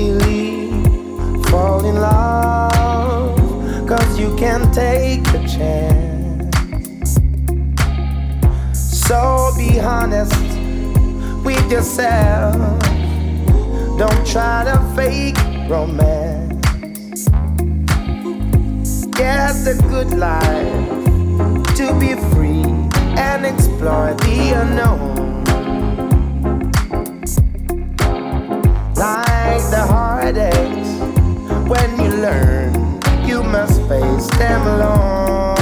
Really fall in love, cause you can take a chance. So be honest with yourself, don't try to fake romance. Get the good life to be free and explore the unknown. When you learn, you must face them alone.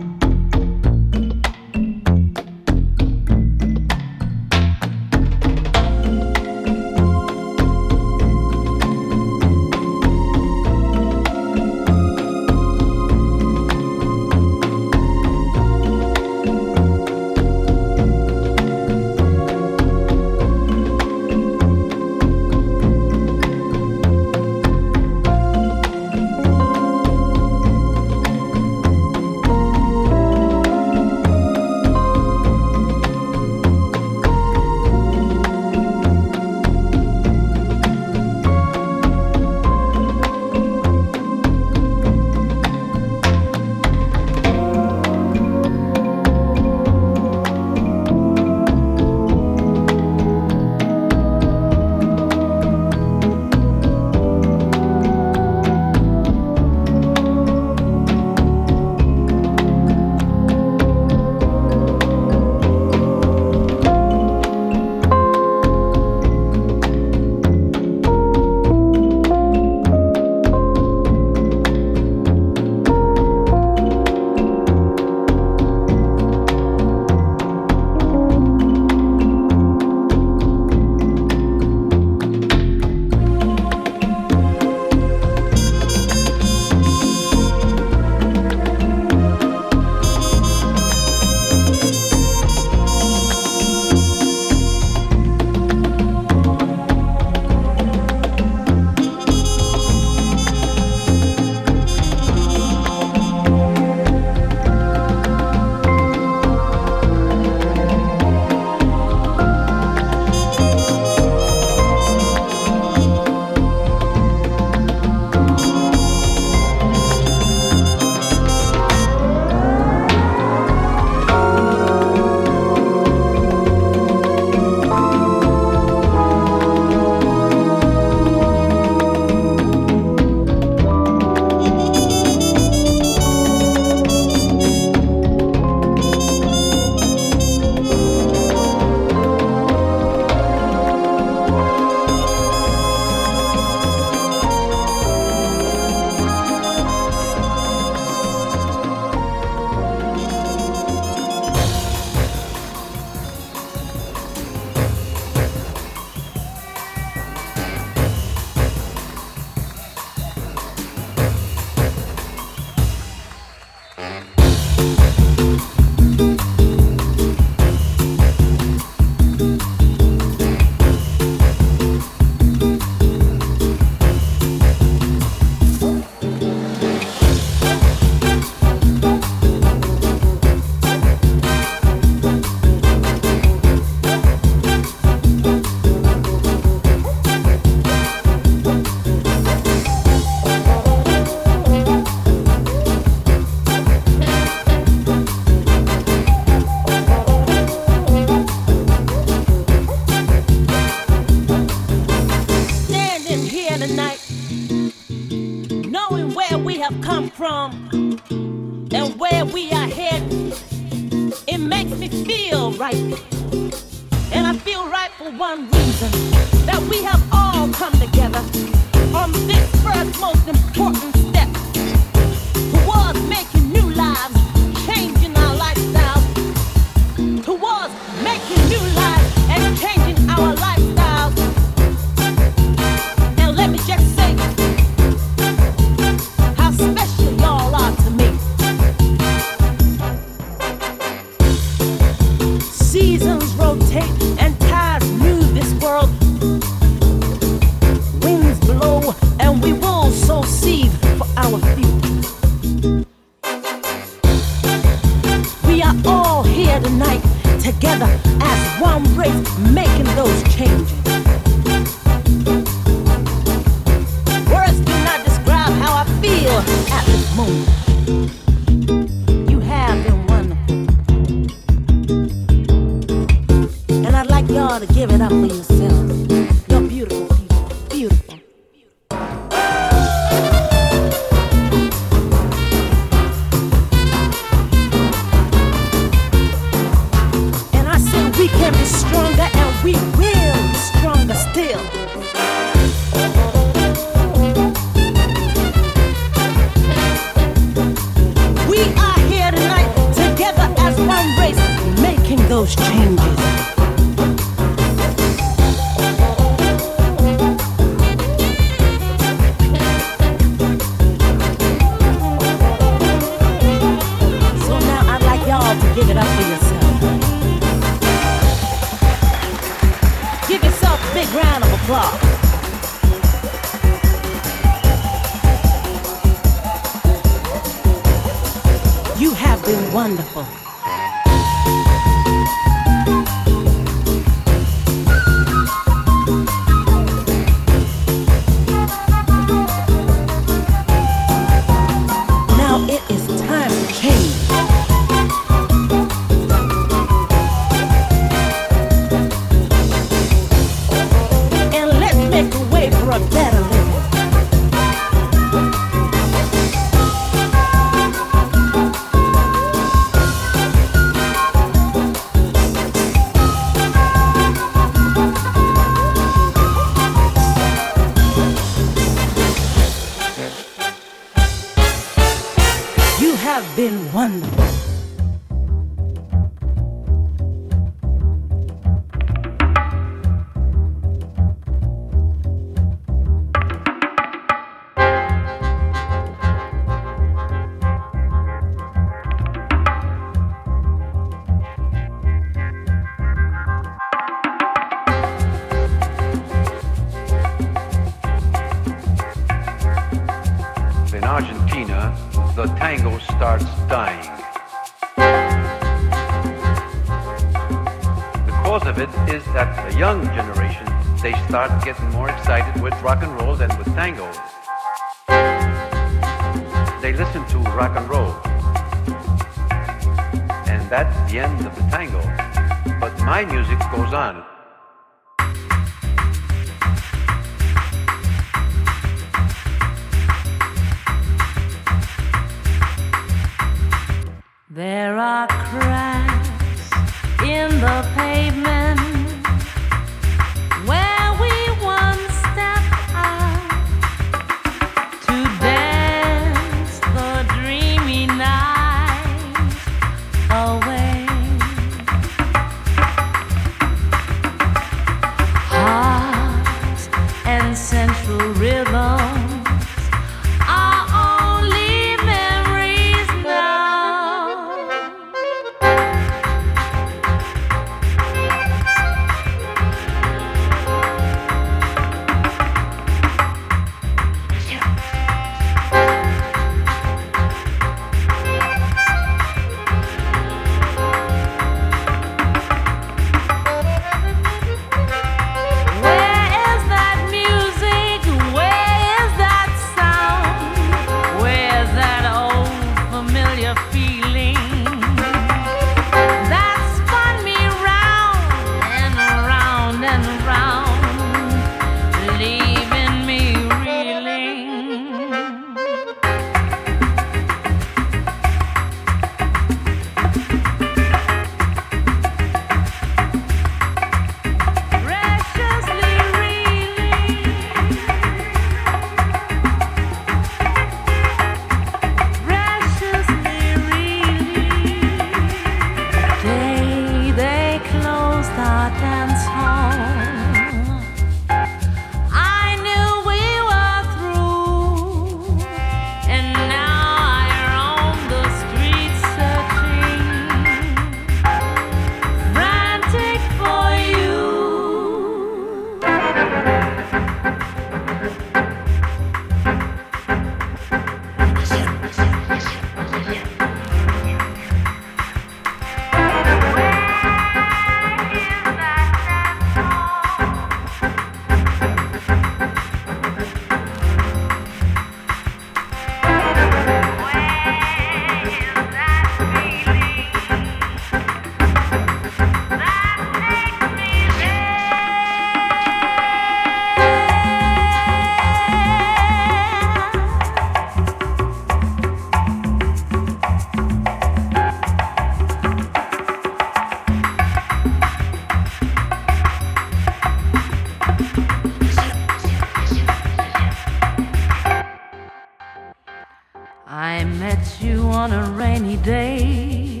met you on a rainy day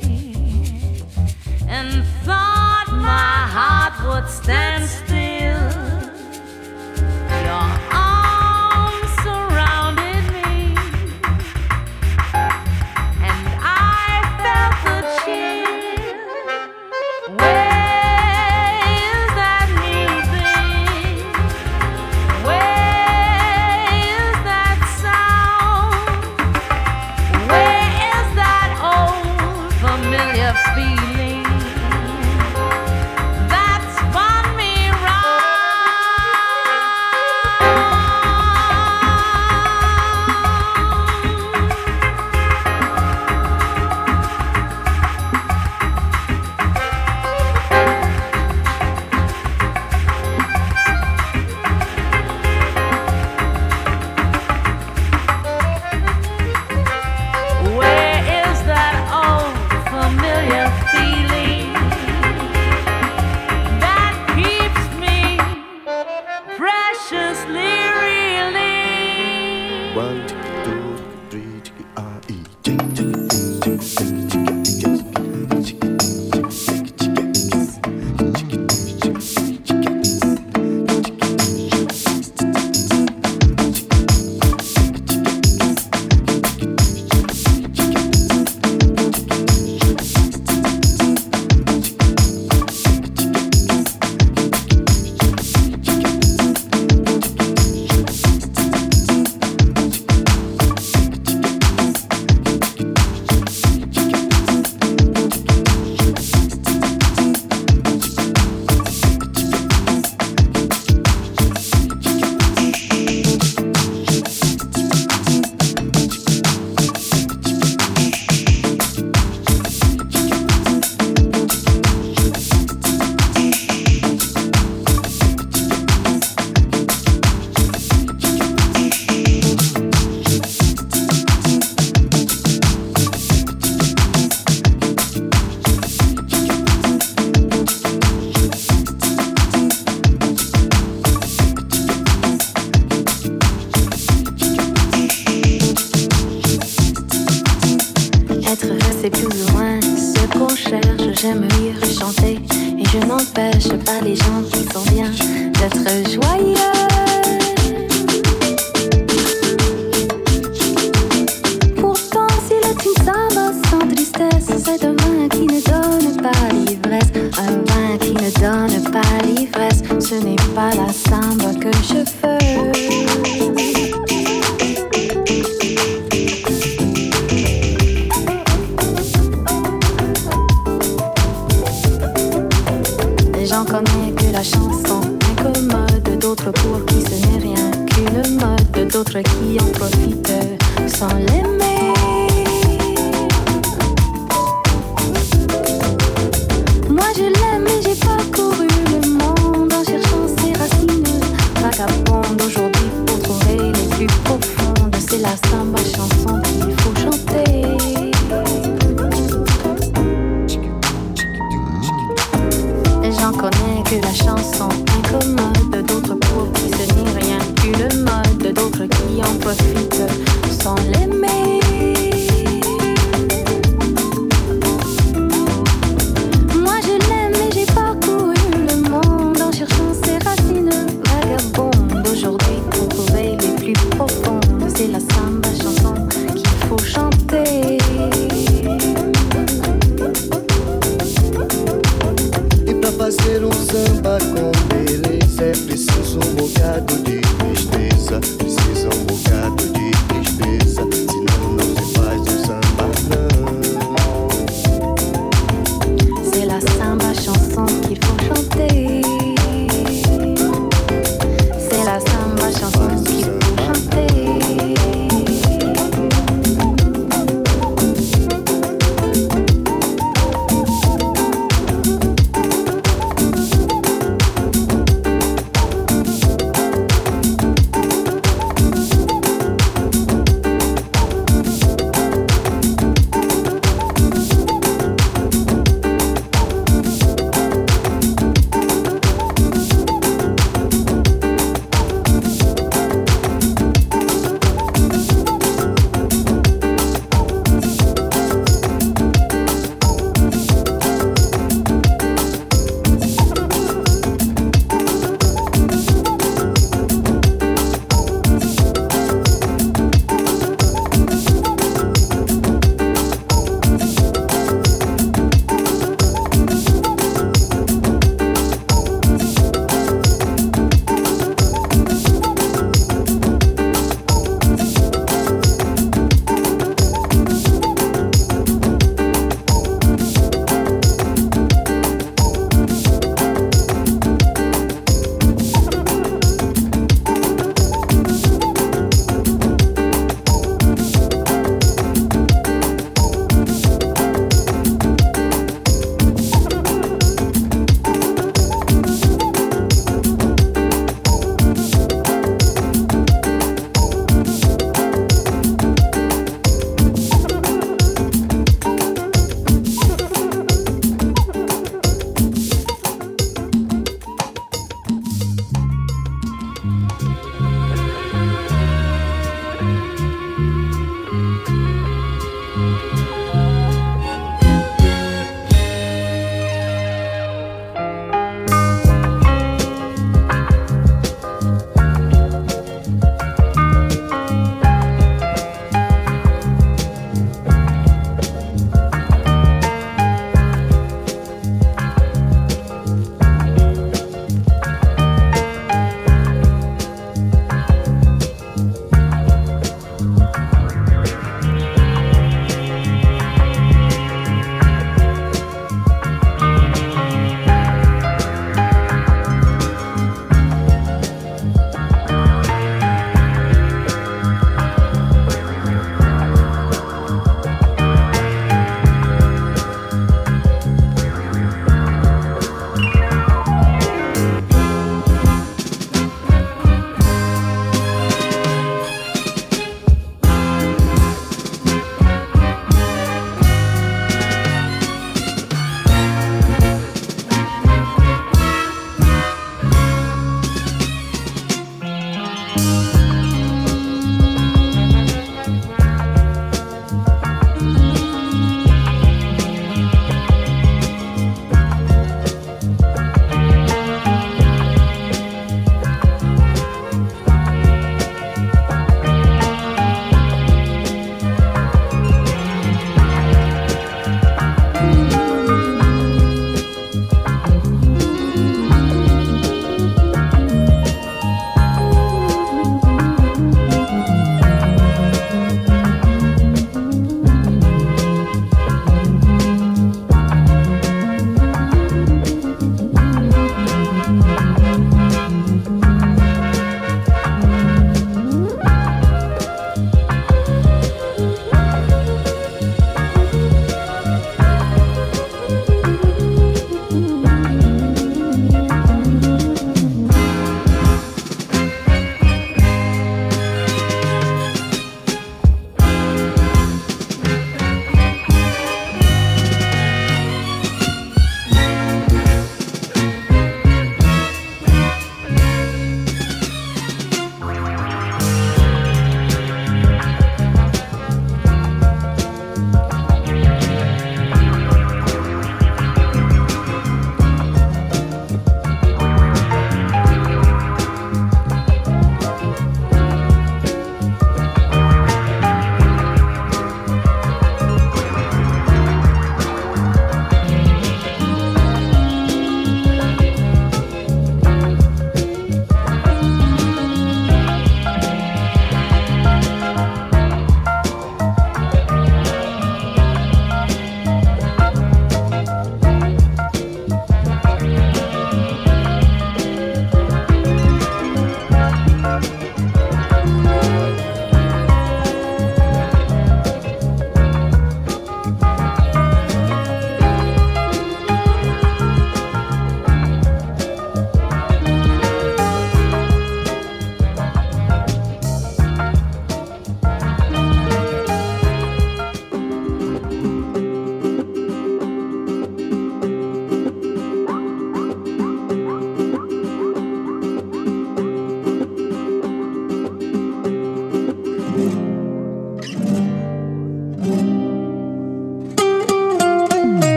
and thought my heart would stand.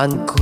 않고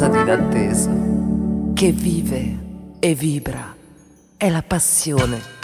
qualcosa di inatteso che vive e vibra. È la passione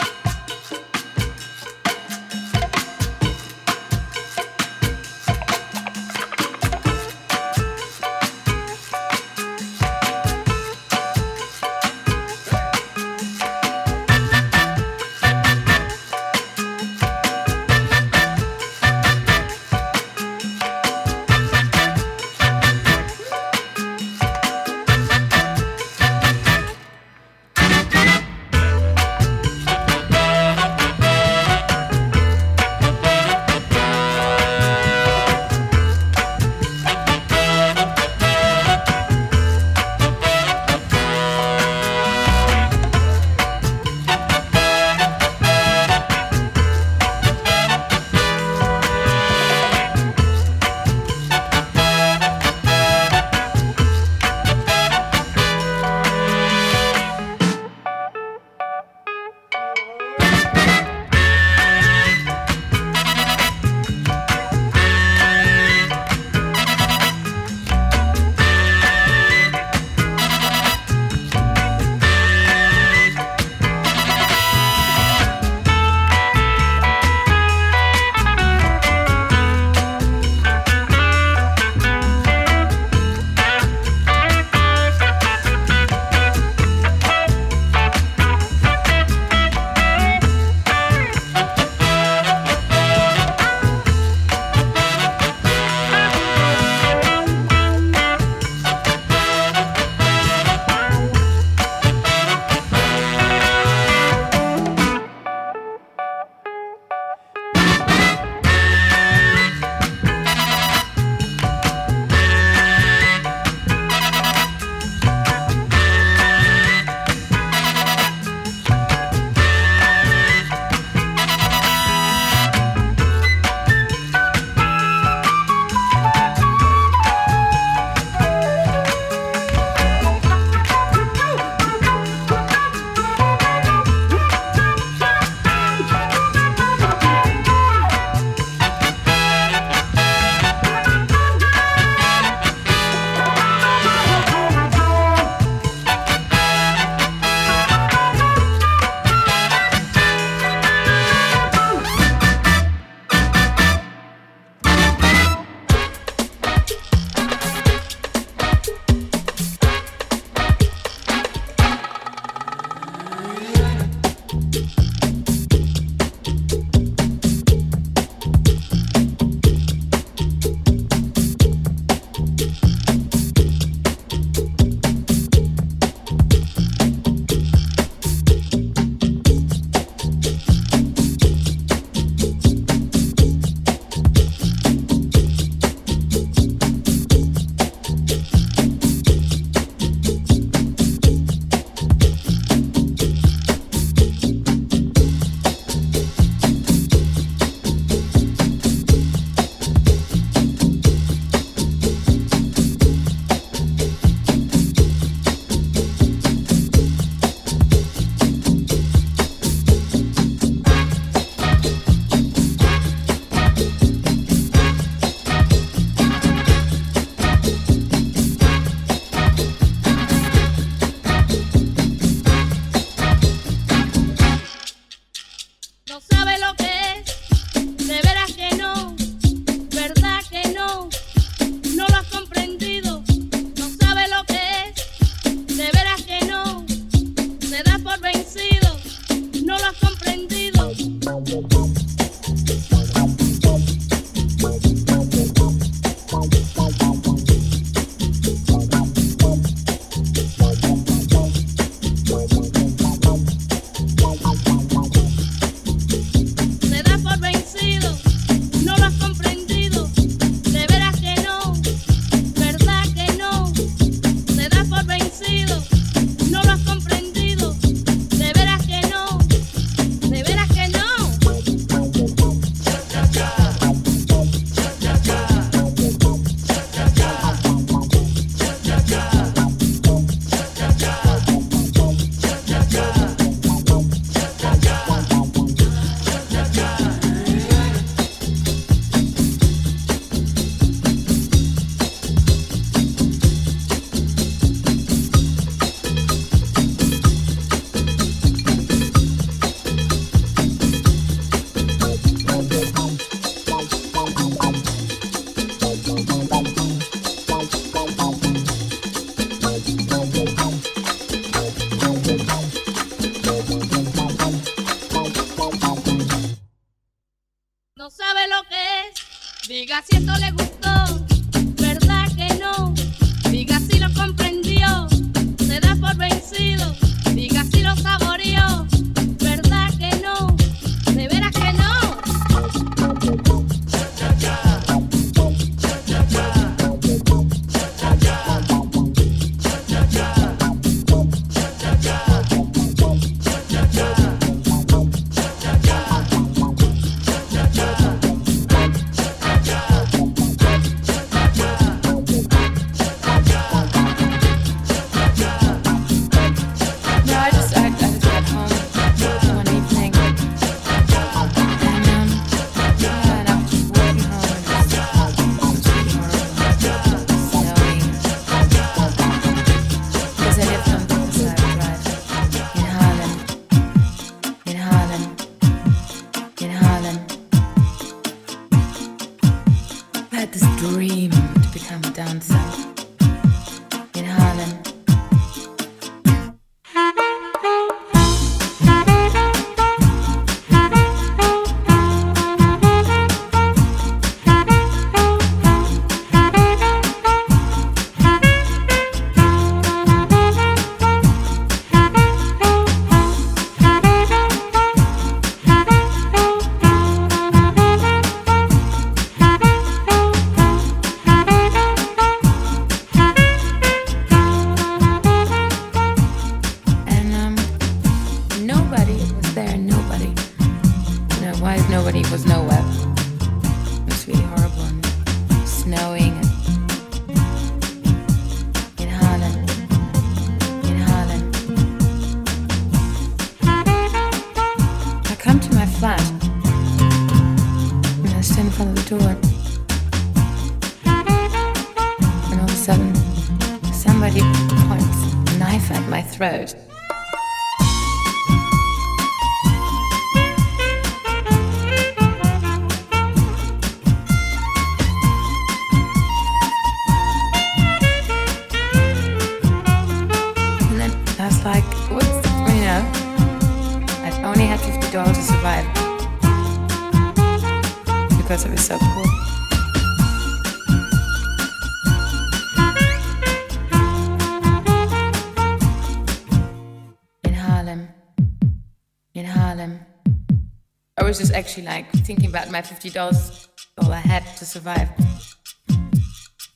actually like thinking about my fifty dollars all I had to survive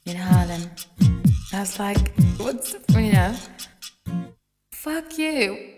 in Harlem. I was like, what's the you know? Fuck you.